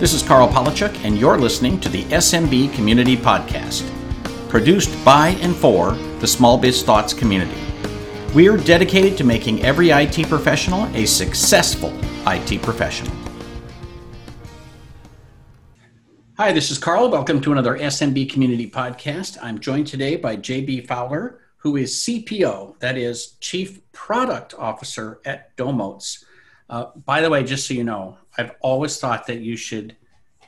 This is Karl Palachuk, and you're listening to the SMB Community Podcast, produced by and for the Small Biz Thoughts community. We are dedicated to making every IT professional a successful IT professional. Hi, this is Karl. Welcome to another SMB Community Podcast. I'm joined today by JB Fowler, who is CPO, that is Chief Product Officer at Domotz. Uh, by the way, just so you know, I've always thought that you should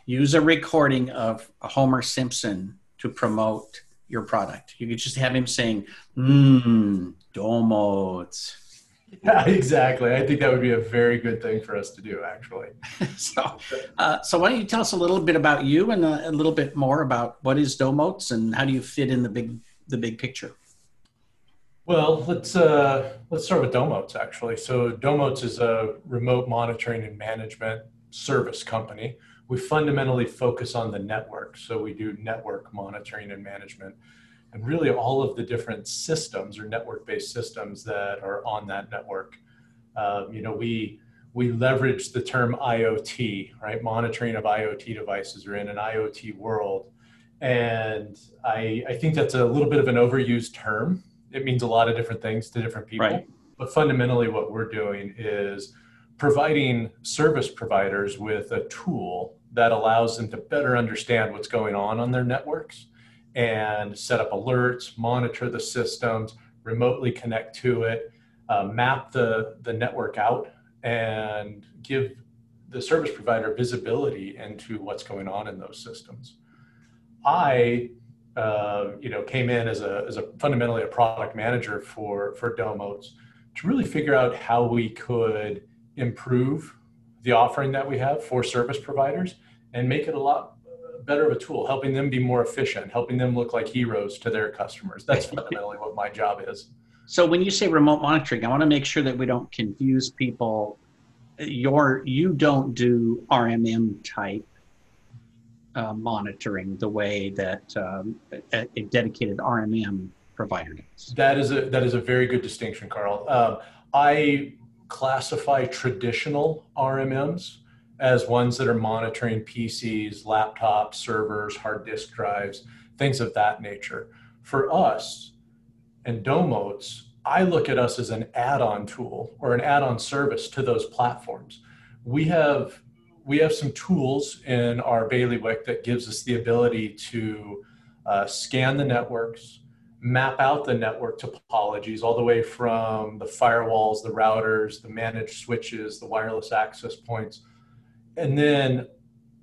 use a recording of Homer Simpson to promote your product. You could just have him saying, mmm, Domotz. Yeah, exactly. I think that would be a very good thing for us to do, actually. so, uh, so why don't you tell us a little bit about you and a, a, little bit more about what is Domotz and how do you fit in the big the big picture? Well, let's uh, let's start with Domotz actually. So Domotz is a remote monitoring and management service company. We fundamentally focus on the network. So we do network monitoring and management and really all of the different systems or network-based systems that are on that network. Um, you know, we we leverage the term IoT, right? Monitoring of IoT devices or in an IoT world. And I, I think that's a little bit of an overused term it means a lot of different things to different people. Right. But fundamentally, what we're doing is providing service providers with a tool that allows them to better understand what's going on on their networks and set up alerts, monitor the systems, remotely connect to it, uh, map the, the network out, and give the service provider visibility into what's going on in those systems. I uh, you know, came in as a, as a fundamentally a product manager for, for Domotz to really figure out how we could improve the offering that we have for service providers and make it a lot better of a tool, helping them be more efficient, helping them look like heroes to their customers. That's fundamentally what my job is. So when you say remote monitoring, I want to make sure that we don't confuse people. Your you don't do RMM type uh, monitoring the way that um, a, a, dedicated RMM provider does. That is a that is a very good distinction, Karl. Um, I classify traditional RMMs as ones that are monitoring PCs, laptops, servers, hard disk drives, things of that nature. For us and Domotz, I look at us as an add-on tool or an add-on service to those platforms. We have we have some tools in our bailiwick that gives us the ability to uh, scan the networks, map out the network topologies all the way from the firewalls, the routers, the managed switches, the wireless access points, and then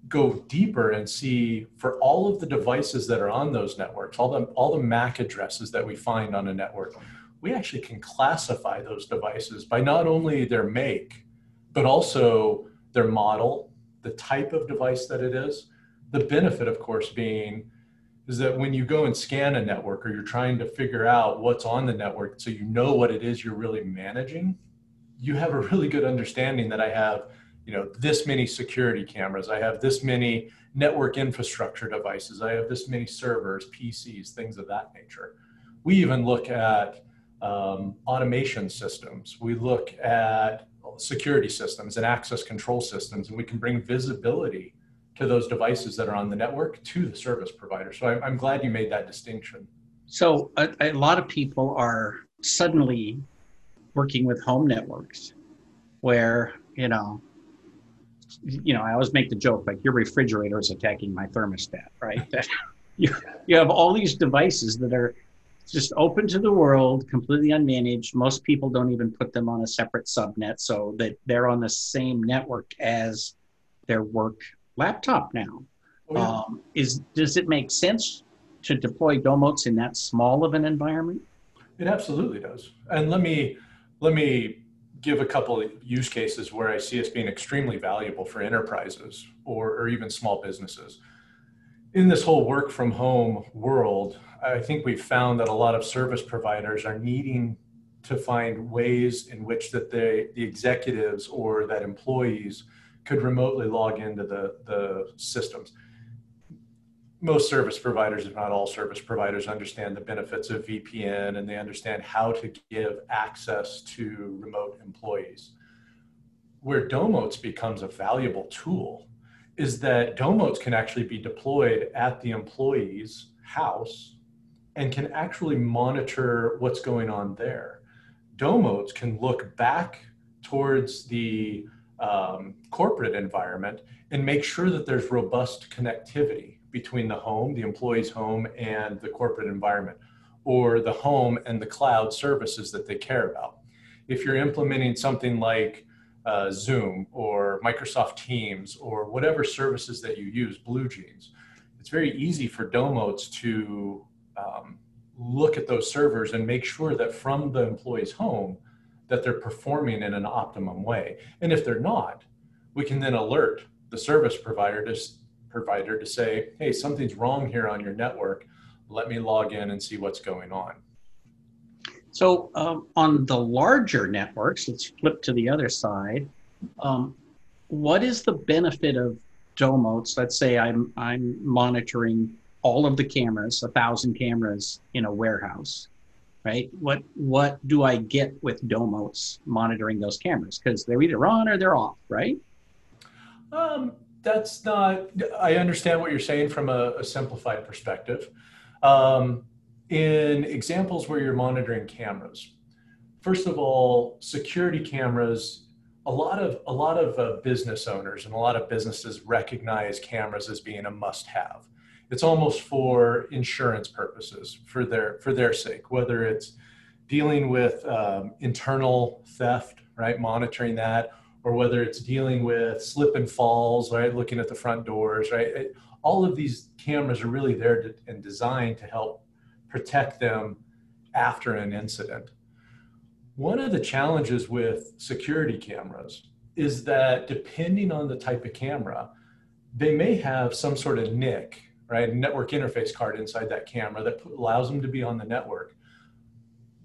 go deeper and see for all of the devices that are on those networks, all the, all the MAC addresses that we find on a network, we actually can classify those devices by not only their make, but also their model, the type of device that it is. The benefit, of course, being is that when you go and scan a network or you're trying to figure out what's on the network so you know what it is you're really managing, you have a really good understanding that I have, you know, this many security cameras, I have this many network infrastructure devices, I have this many servers, PCs, things of that nature. We even look at um, automation systems. We look at security systems and access control systems, and we can bring visibility to those devices that are on the network to the service provider. So I'm, I'm glad you made that distinction. So a, a lot of people are suddenly working with home networks where, you know, you know, I always make the joke like your refrigerator is attacking my thermostat, right? That you, you have all these devices that are just open to the world, completely unmanaged. Most people don't even put them on a separate subnet so that they're on the same network as their work laptop now. Oh, yeah. um, is does it make sense to deploy Domotz in that small of an environment? It absolutely does. And let me let me give a couple of use cases where I see us being extremely valuable for enterprises or, or even small businesses. In this whole work from home world, I think we've found that a lot of service providers are needing to find ways in which that they, the executives or that employees could remotely log into the, the systems. Most service providers, if not all service providers, understand the benefits of VPN and they understand how to give access to remote employees. Where Domotz becomes a valuable tool is that Domotz can actually be deployed at the employee's house and can actually monitor what's going on there. Domotz can look back towards the um, corporate environment and make sure that there's robust connectivity between the home, the employee's home, and the corporate environment, or the home and the cloud services that they care about. If you're implementing something like uh, Zoom or Microsoft Teams or whatever services that you use, BlueJeans, it's very easy for Domotz to um, look at those servers and make sure that from the employee's home that they're performing in an optimum way. And if they're not, we can then alert the service provider to provider to say, hey, something's wrong here on your network. Let me log in and see what's going on. So um, on the larger networks, let's flip to the other side. Um, what is the benefit of Domotz? Let's say I'm I'm monitoring all of the cameras, a thousand cameras in a warehouse, right? What what do I get with Domotz monitoring those cameras? Because they're either on or they're off, right? Um, that's not, I understand what you're saying from a, a simplified perspective. Um, in examples where you're monitoring cameras, first of all, security cameras, a lot of, a lot of uh, business owners and a lot of businesses recognize cameras as being a must have. It's almost for insurance purposes, for their, for their sake, whether it's dealing with um, internal theft, right, monitoring that, or whether it's dealing with slip and falls, right? Looking at the front doors, right? It, all of these cameras are really there to, and designed to help protect them after an incident. One of the challenges with security cameras is that depending on the type of camera, they may have some sort of NIC, right? Network interface card inside that camera that allows them to be on the network.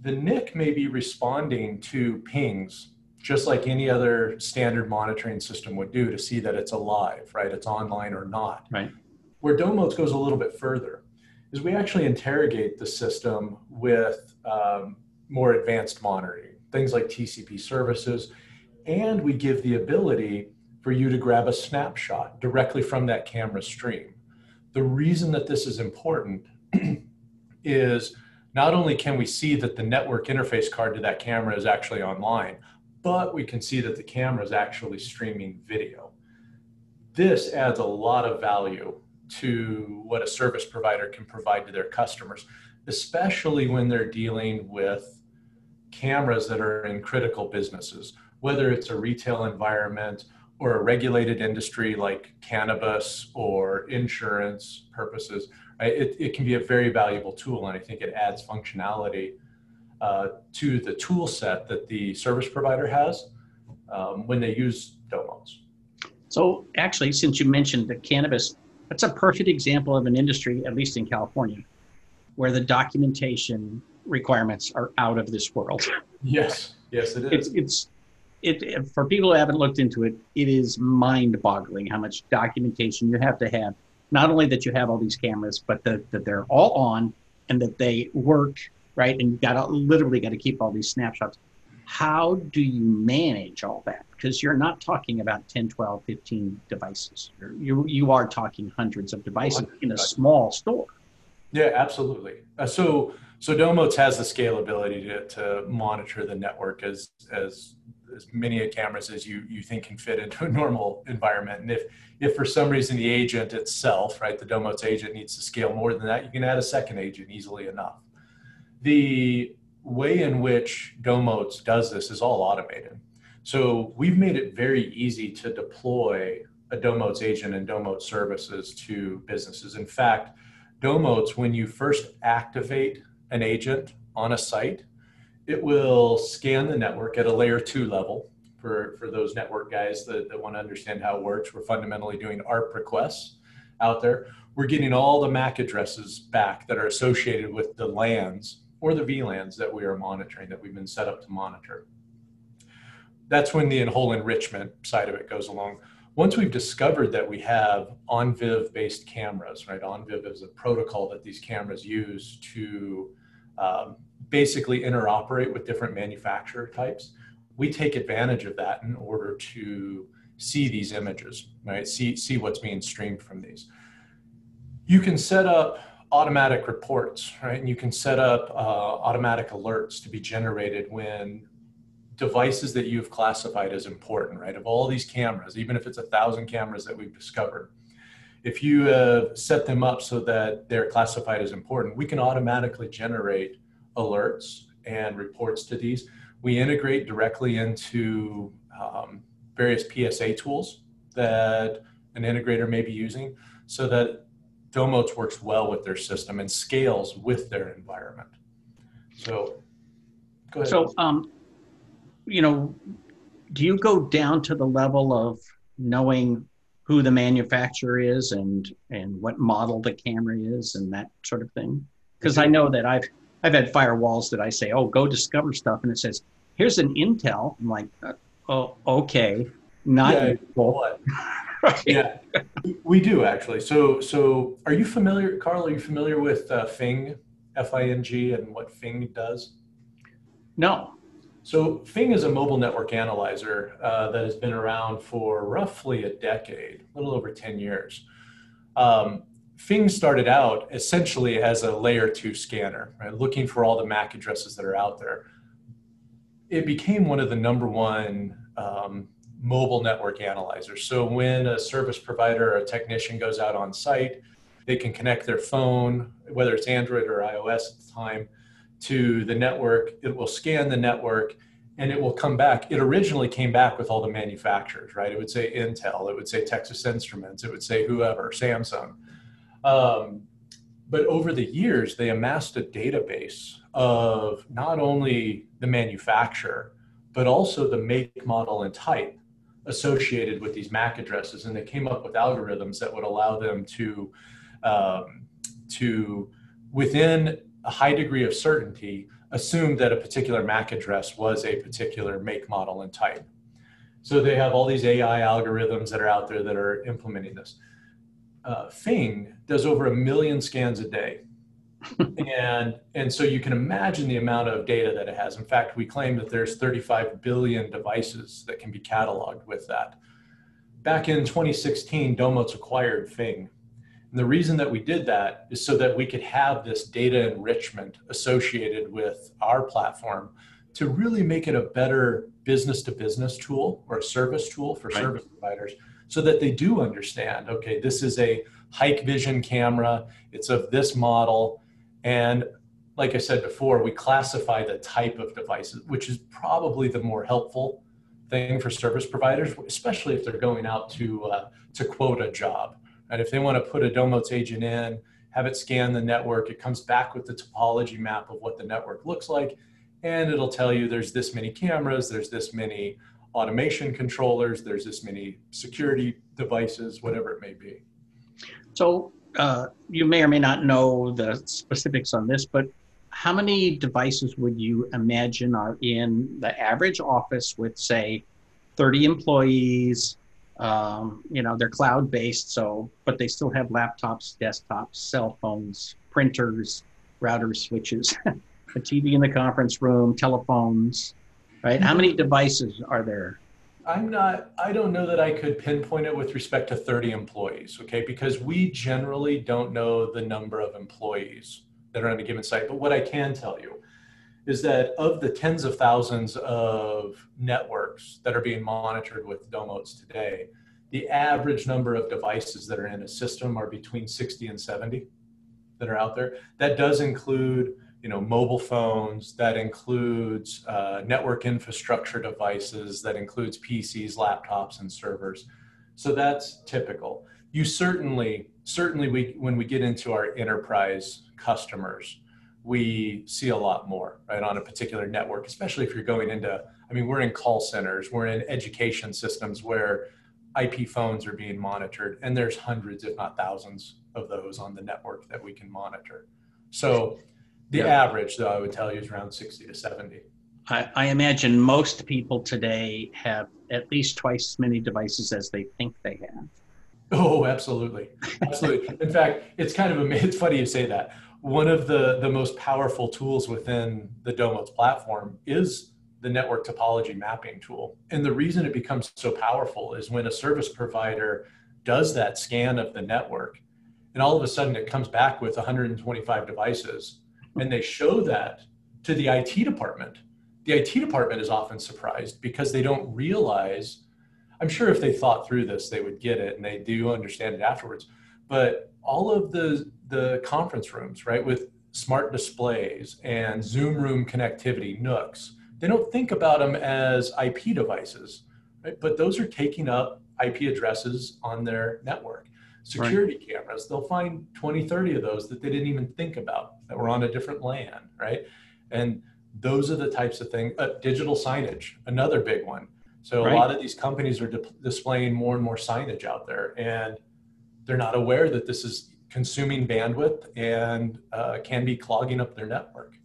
The NIC may be responding to pings just like any other standard monitoring system would do to see that it's alive, right? It's online or not. Right. Where Domotes goes a little bit further is we actually interrogate the system with um, more advanced monitoring, things like TCP services, and we give the ability for you to grab a snapshot directly from that camera stream. The reason that this is important is not only can we see that the network interface card to that camera is actually online, but we can see that the camera is actually streaming video. This adds a lot of value to what a service provider can provide to their customers, especially when they're dealing with cameras that are in critical businesses, whether it's a retail environment or a regulated industry like cannabis or insurance purposes. It, it can be a very valuable tool, and I think it adds functionality uh, to the tool set that the service provider has um, when they use Domotz. So actually, since you mentioned the cannabis, that's a perfect example of an industry, at least in California, where the documentation requirements are out of this world. Yes, yes, it is. It's, it's it, for people who haven't looked into it, it is mind-boggling how much documentation you have to have. Not only that you have all these cameras, but that, that they're all on and that they work right? And you got to literally got to keep all these snapshots. How do you manage all that? Because you're not talking about 10, 12, 15 devices. You're, you you are talking hundreds of devices in a small store. Yeah, absolutely. Uh, so so Domotz has the scalability to, to monitor the network as as as many cameras as you you think can fit into a normal environment. And if if for some reason the agent itself, right, the Domotz agent needs to scale more than that, you can add a second agent easily enough. The way in which Domotz does this is all automated. So we've made it very easy to deploy a Domotz agent and Domotz services to businesses. In fact, Domotz, when you first activate an agent on a site, it will scan the network at a layer two level. For, for those network guys that, that want to understand how it works, we're fundamentally doing ARP requests out there. We're getting all the MAC addresses back that are associated with the LANs or the VLANs that we are monitoring that we've been set up to monitor. That's when the whole enrichment side of it goes along. Once we've discovered that we have ONVIF based cameras, right? ONVIF is a protocol that these cameras use to um, basically interoperate with different manufacturer types. We take advantage of that in order to see these images, right? See, see what's being streamed from these. You can set up automatic reports, right? And you can set up uh, automatic alerts to be generated when devices that you've classified as important, right? Of all these cameras, even if it's a thousand cameras that we've discovered, if you uh, set them up so that they're classified as important, we can automatically generate alerts and reports to these. We integrate directly into um, various PSA tools that an integrator may be using so that Domotz works well with their system and scales with their environment. So, go ahead. So, um, you know, do you go down to the level of knowing who the manufacturer is and and what model the camera is and that sort of thing? Because I know that I've I've had firewalls that I say, oh, go discover stuff, and it says, here's an Intel. I'm like, oh, okay, not yeah, what? right. Yeah, we do actually. So, so are you familiar, Karl? Are you familiar with uh, Fing, F-I-N-G, and what Fing does? No. So Fing is a mobile network analyzer uh, that has been around for roughly a decade, a little over 10 years. Um, Fing started out essentially as a layer two scanner, right, looking for all the MAC addresses that are out there. It became one of the number one um, mobile network analyzers. So when a service provider or a technician goes out on site, they can connect their phone, whether it's Android or iOS at the time, to the network. It will scan the network and it will come back. It originally came back with all the manufacturers, right? It would say Intel, it would say Texas Instruments, it would say whoever, Samsung. Um, but over the years, they amassed a database of not only the manufacturer, but also the make, model, and type associated with these MAC addresses. And they came up with algorithms that would allow them to, um, to within a high degree of certainty, assume that a particular MAC address was a particular make, model, and type. So they have all these AI algorithms that are out there that are implementing this uh, Fing does over a million scans a day. and and so you can imagine the amount of data that it has. In fact, we claim that there's 35 billion devices that can be cataloged with that. Back in 2016, Domotz acquired Fing. And the reason that we did that is so that we could have this data enrichment associated with our platform to really make it a better business to business tool or a service tool for right. service providers so that they do understand okay, this is a Hikvision camera, it's of this model. And like I said before, we classify the type of devices, which is probably the more helpful thing for service providers, especially if they're going out to uh, to quote a job. And if they want to put a Domotz agent in, have it scan the network, it comes back with the topology map of what the network looks like, and it'll tell you there's this many cameras, there's this many automation controllers, there's this many security devices, whatever it may be. So uh, you may or may not know the specifics on this, but how many devices would you imagine are in the average office with, say, 30 employees? Um, you know, they're cloud based, so, but they still have laptops, desktops, cell phones, printers, routers, switches, a TV in the conference room, telephones, right? How many devices are there? I'm not, I don't know that I could pinpoint it with respect to 30 employees, okay? Because we generally don't know the number of employees that are on a given site. But what I can tell you is that of the tens of thousands of networks that are being monitored with Domotz today, the average number of devices that are in a system are between 60 and 70 that are out there. That does include you know, mobile phones, that includes uh, network infrastructure devices, that includes PCs, laptops, and servers. So that's typical. You certainly, certainly, we when we get into our enterprise customers, we see a lot more right on a particular network, especially if you're going into. I mean, we're in call centers, we're in education systems where IP phones are being monitored, and there's hundreds, if not thousands, of those on the network that we can monitor. So the yeah. average, though, I would tell you is around 60 to 70. I, I, imagine most people today have at least twice as many devices as they think they have. Oh, absolutely. Absolutely. In fact, it's kind of it's funny you say that. One of the, the most powerful tools within the Domotz platform is the network topology mapping tool. And the reason it becomes so powerful is when a service provider does that scan of the network, and all of a sudden it comes back with 125 devices, and they show that to the IT department. The IT department is often surprised because they don't realize. I'm sure if they thought through this, they would get it and they do understand it afterwards. But all of the the conference rooms, right, with smart displays and Zoom room connectivity, NUCs, they don't think about them as IP devices, right? But those are taking up IP addresses on their network. Security right. cameras, they'll find 20, 30 of those that they didn't even think about that were on a different LAN, right? And those are the types of things. Uh, digital signage, another big one. So right. a lot of these companies are di- displaying more and more signage out there, and they're not aware that this is consuming bandwidth and uh, can be clogging up their network.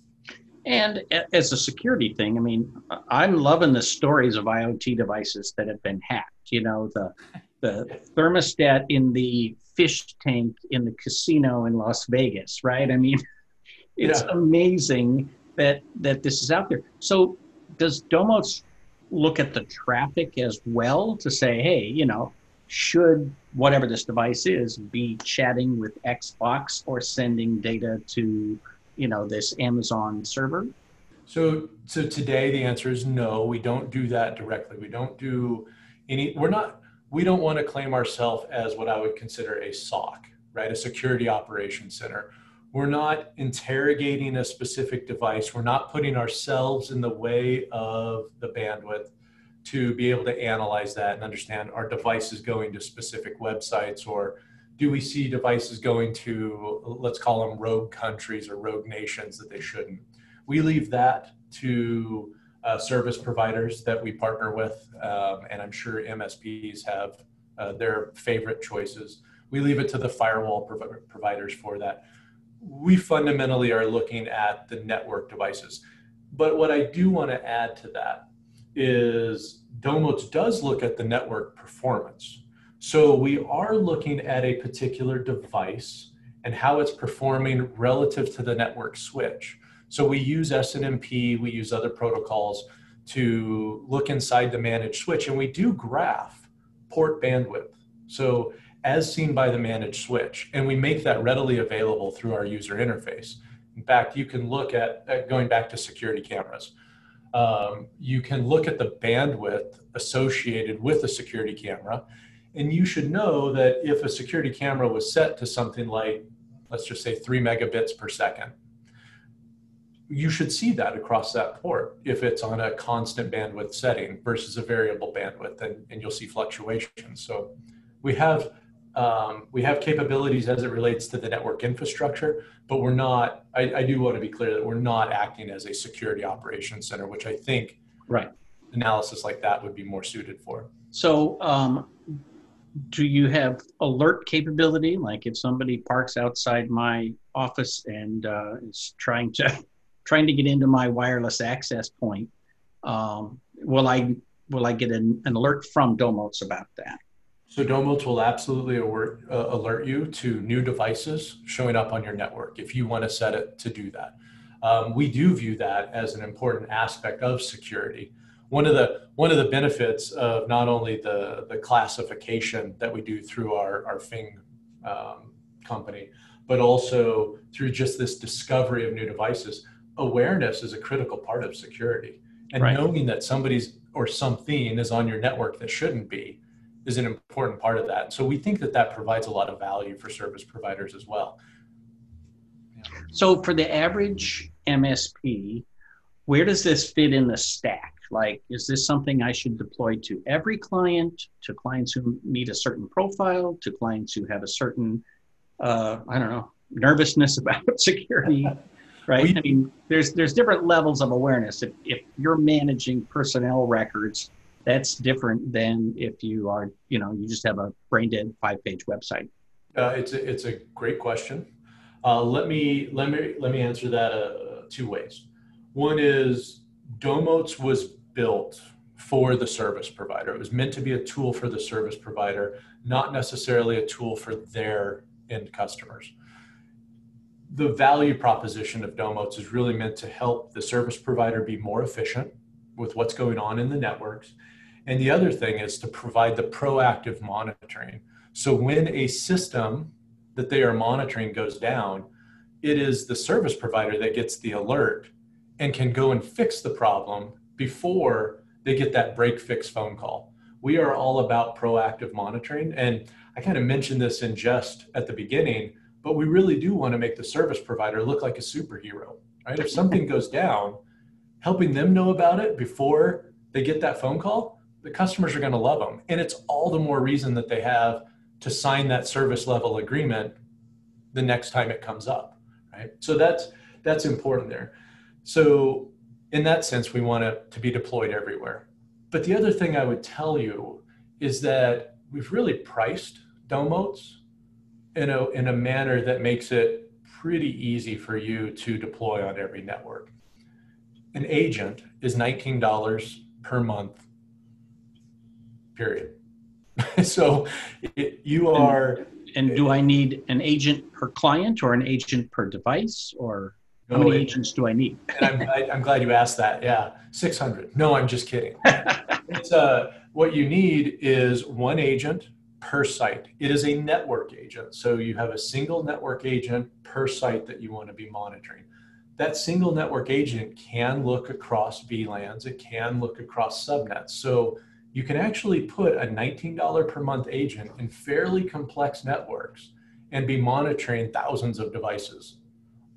And as a security thing, I mean, I'm loving the stories of IoT devices that have been hacked. You know, the the thermostat in the fish tank in the casino in Las Vegas, right? I mean, it's yeah. amazing that that this is out there. So, does Domotz look at the traffic as well to say, hey, you know, should whatever this device is be chatting with Xbox or sending data to you know this Amazon server? So so today the answer is no. We don't do that directly. We don't do any. We're not. We don't want to claim ourselves as what I would consider a SOC, right? A security operations center. We're not interrogating a specific device. We're not putting ourselves in the way of the bandwidth to be able to analyze that and understand are devices going to specific websites or do we see devices going to, let's call them rogue countries or rogue nations that they shouldn't? We leave that to uh, service providers that we partner with, um, and I'm sure MSPs have uh, their favorite choices. We leave it to the firewall prov- providers for that. We fundamentally are looking at the network devices. But what I do want to add to that is Domotz does look at the network performance. So we are looking at a particular device and how it's performing relative to the network switch. So we use SNMP, we use other protocols to look inside the managed switch, and we do graph port bandwidth. So as seen by the managed switch, and we make that readily available through our user interface. In fact, you can look at, at going back to security cameras. Um, you can look at the bandwidth associated with a security camera and you should know that if a security camera was set to something like, let's just say three megabits per second, you should see that across that port if it's on a constant bandwidth setting versus a variable bandwidth, and, and you'll see fluctuations. So we have um, we have capabilities as it relates to the network infrastructure, but we're not. I, I do want to be clear that we're not acting as a security operations center, which I think right analysis like that would be more suited for. So um, do you have alert capability? Like if somebody parks outside my office and uh, is trying to trying to get into my wireless access point, um, will I will I get an, an, alert from Domotz about that? So Domotz will absolutely alert, uh, alert you to new devices showing up on your network if you want to set it to do that. Um, we do view that as an important aspect of security one of the one of the benefits of not only the the classification that we do through our our Fing um, company, but also through just this discovery of new devices, awareness is a critical part of security. And right. knowing that somebody's or something is on your network that shouldn't be is an important part of that. So we think that that provides a lot of value for service providers as well. Yeah. So for the average MSP, where does this fit in the stack? Like, is this something I should deploy to every client, to clients who meet a certain profile, to clients who have a certain, uh, I don't know, nervousness about security? Right? We, I mean, there's there's different levels of awareness. If if you're managing personnel records, that's different than if you are, you know, you just have a brain dead five page website. Uh, it's a, it's a great question. Uh, let me let me let me answer that uh, two ways. One is Domotz was built for the service provider. It was meant to be a tool for the service provider, not necessarily a tool for their end customers. The value proposition of Domotz is really meant to help the service provider be more efficient with what's going on in the networks. And the other thing is to provide the proactive monitoring. So when a system that they are monitoring goes down, it is the service provider that gets the alert and can go and fix the problem before they get that break fix phone call. We are all about proactive monitoring. And I kind of mentioned this in just at the beginning, but we really do want to make the service provider look like a superhero, right? If something goes down, helping them know about it before they get that phone call, the customers are going to love them. And it's all the more reason that they have to sign that service level agreement the next time it comes up, right? So that's that's important there. So in that sense, we want it to be deployed everywhere. But the other thing I would tell you is that we've really priced Domotz in a, in a manner that makes it pretty easy for you to deploy on every network. An agent is $19 per month, period. so it, you are. And, and do I need an agent per client or an agent per device or? How many agents do I need? I'm, glad, I'm glad you asked that. Yeah, 600. No, I'm just kidding. it's uh, what you need is one agent per site. It is a network agent. So you have a single network agent per site that you want to be monitoring. That single network agent can look across VLANs, it can look across subnets. So you can actually put a $19 per month agent in fairly complex networks and be monitoring thousands of devices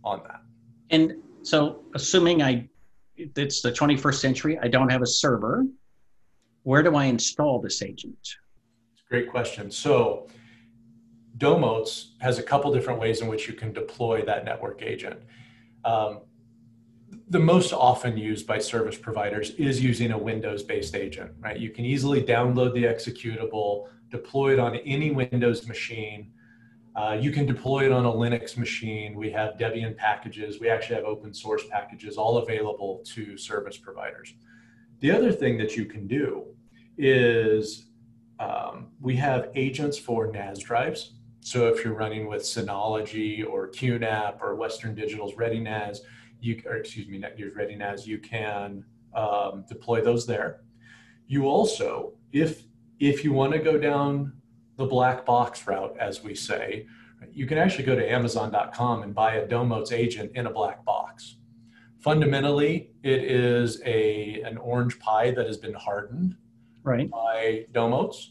on that. And so, assuming I it's the 21st century, I don't have a server, where do I install this agent? Great question. So, Domotz has a couple different ways in which you can deploy that network agent. Um, the most often used by service providers is using a Windows based agent, right? You can easily download the executable, deploy it on any Windows machine. Uh, you can deploy it on a Linux machine. We have Debian packages. We actually have open source packages all available to service providers. The other thing that you can do is um, we have agents for NAS drives. So if you're running with Synology or QNAP or Western Digital's ReadyNAS, you or excuse me, NetGear's ReadyNAS, you can um, deploy those there. You also, if if you want to go down the black box route, as we say, you can actually go to Amazon.com and buy a Domotz agent in a black box. Fundamentally, it is a an Orange Pi that has been hardened right. by Domotz.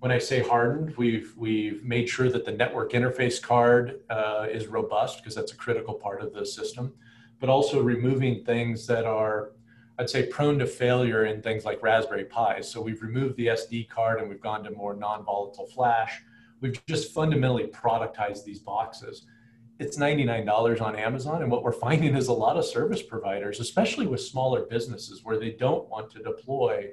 When I say hardened, we've we've made sure that the network interface card uh, is robust because that's a critical part of the system but also removing things that are, I'd say, prone to failure in things like Raspberry Pis. So we've removed the SD card and we've gone to more non-volatile flash. We've just fundamentally productized these boxes. It's $99 on Amazon. And what we're finding is a lot of service providers, especially with smaller businesses where they don't want to deploy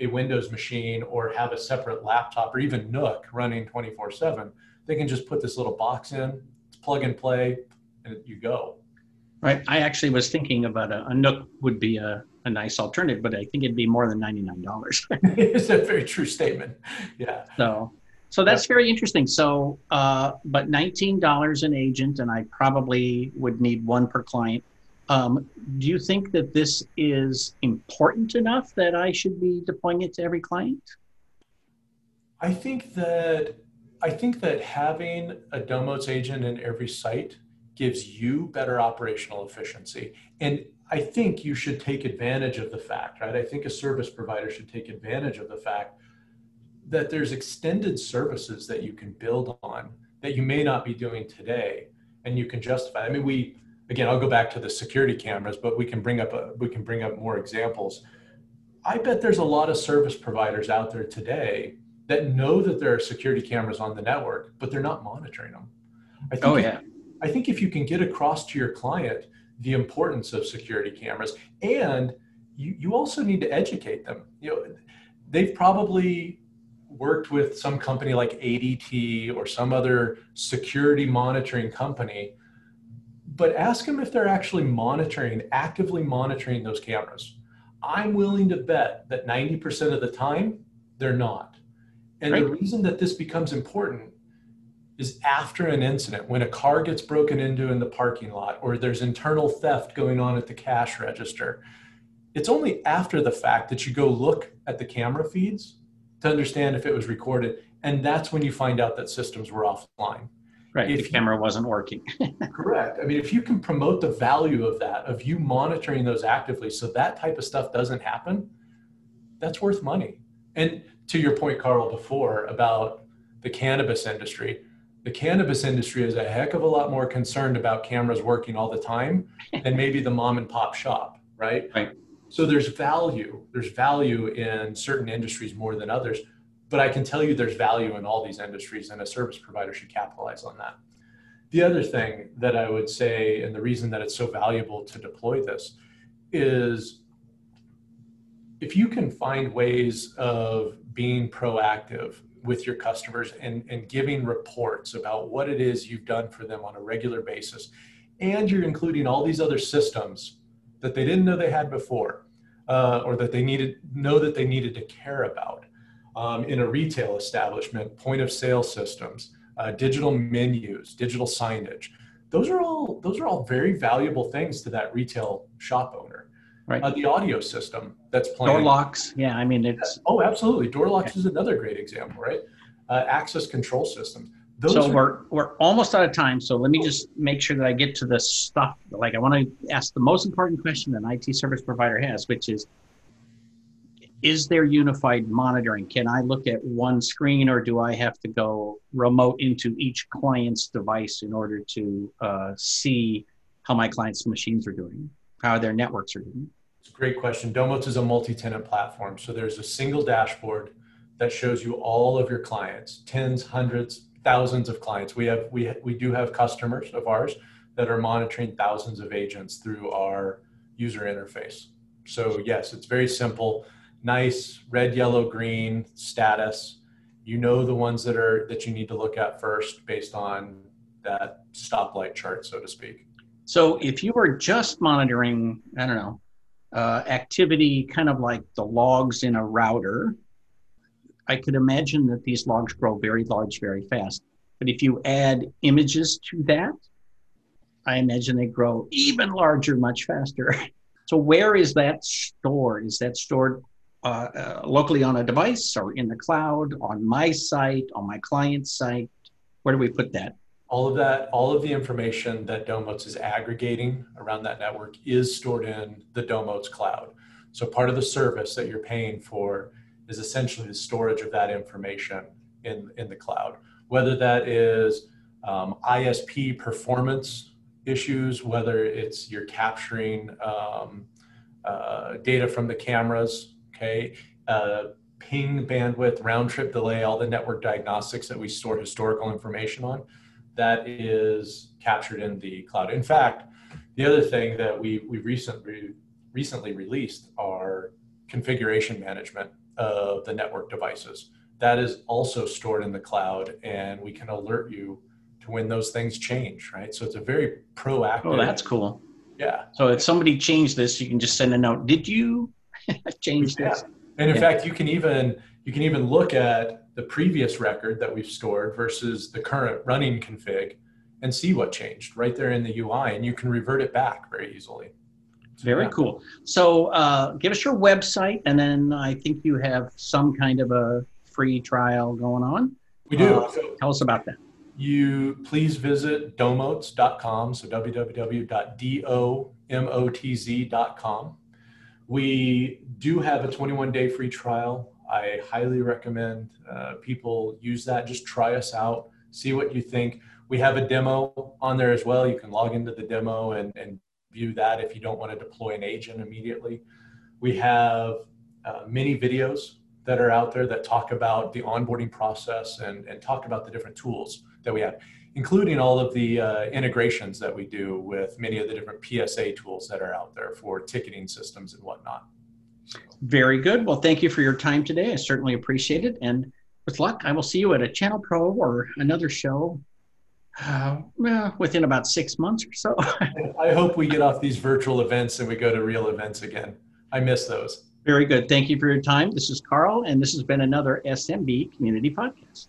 a Windows machine or have a separate laptop or even NUC running 24 7, they can just put this little box in, it's plug and play, and you go. Right. I actually was thinking about a, a NUC would be a, a nice alternative, but I think it'd be more than ninety nine dollars. it's a very true statement. Yeah. So, so that's very interesting. So, uh, but nineteen dollars an agent, and I probably would need one per client. Um, do you think that this is important enough that I should be deploying it to every client? I think that I think that having a Domotz agent in every site gives you better operational efficiency. And I think you should take advantage of the fact, right? I think a service provider should take advantage of the fact that there's extended services that you can build on that you may not be doing today and you can justify. I mean, we again, I'll go back to the security cameras, but we can bring up a, we can bring up more examples. I bet there's a lot of service providers out there today that know that there are security cameras on the network, but they're not monitoring them. I think oh yeah. I think if you can get across to your client the importance of security cameras and you, you also need to educate them. You know, they've probably worked with some company like ADT or some other security monitoring company, but ask them if they're actually monitoring, actively monitoring those cameras. I'm willing to bet that 90% of the time they're not. And right. the reason that this becomes important is after an incident when a car gets broken into in the parking lot or there's internal theft going on at the cash register it's only after the fact that you go look at the camera feeds to understand if it was recorded. And that's when you find out that systems were offline. Right. If the camera wasn't working. Correct. I mean, if you can promote the value of that, of you monitoring those actively, so that type of stuff doesn't happen, that's worth money. And to your point, Karl, before about the cannabis industry, the cannabis industry is a heck of a lot more concerned about cameras working all the time than maybe the mom and pop shop, right? Right. So there's value. There's value in certain industries more than others. But I can tell you there's value in all these industries, and a service provider should capitalize on that. The other thing that I would say, and the reason that it's so valuable to deploy this, is if you can find ways of being proactive with your customers and, and giving reports about what it is you've done for them on a regular basis, and you're including all these other systems that they didn't know they had before, uh, or that they needed know that they needed to care about um, in a retail establishment, point of sale systems, uh, digital menus, digital signage. Those are all those are all very valuable things to that retail shop owner. Right. Uh, the audio system that's playing. Door locks. Yeah. I mean, it's Oh, absolutely. Door locks is another great example, right? Uh, access control systems. Those so are, we're we're almost out of time. So let me just make sure that I get to the stuff. Like I want to ask the most important question an IT service provider has, which is: Is there unified monitoring? Can I look at one screen, or do I have to go remote into each client's device in order to uh, see how my clients' machines are doing, how their networks are doing? It's a great question. Domotz is a multi-tenant platform. So there's a single dashboard that shows you all of your clients, tens, hundreds, thousands of clients. We have we we do have customers of ours that are monitoring thousands of agents through our user interface. So yes, it's very simple. Nice red, yellow, green status. You know the ones that are that you need to look at first based on that stoplight chart, so to speak. So if you were just monitoring, I don't know, uh, activity kind of like the logs in a router, I could imagine that these logs grow very large very fast. But if you add images to that, I imagine they grow even larger much faster. So where is that stored? Is that stored uh, uh, locally on a device or in the cloud, on my site, on my client's site? Where do we put that? all of that, all of the information that Domotz is aggregating around that network is stored in the Domotz cloud. So part of the service that you're paying for is essentially the storage of that information in, in the cloud. Whether that is um, ISP performance issues, whether it's you're capturing um, uh, data from the cameras, okay, uh, ping bandwidth, round trip delay, all the network diagnostics that we store historical information on that is captured in the cloud. In fact, the other thing that we we recently recently released are configuration management of the network devices. That is also stored in the cloud, and we can alert you to when those things change. Right, so it's a very proactive. Oh, that's cool. Yeah, So if somebody changed this, you can just send a note. Did you change this? and in Yeah. fact, you can even you can even look at the previous record that we've stored versus the current running config and see what changed right there in the UI, and you can revert it back very easily. So, Very yeah. cool. So uh, give us your website, and then I think you have some kind of a free trial going on. We do. Uh, so Tell us about that. you please visit domotz.com, so www.domotz.com. We do have a 21 day free trial. I highly recommend uh, people use that. Just try us out, see what you think. We have a demo on there as well. You can log into the demo and, and view that if you don't want to deploy an agent immediately. We have uh, many videos that are out there that talk about the onboarding process and, and talk about the different tools that we have, including all of the uh, integrations that we do with many of the different PSA tools that are out there for ticketing systems and whatnot. Very good. Well, thank you for your time today. I certainly appreciate it. And with luck, I will see you at a Channel Pro or another show uh, well, within about six months or so. I hope we get off these virtual events and we go to real events again. I miss those. Very good. Thank you for your time. This is Karl, and this has been another SMB Community Podcast.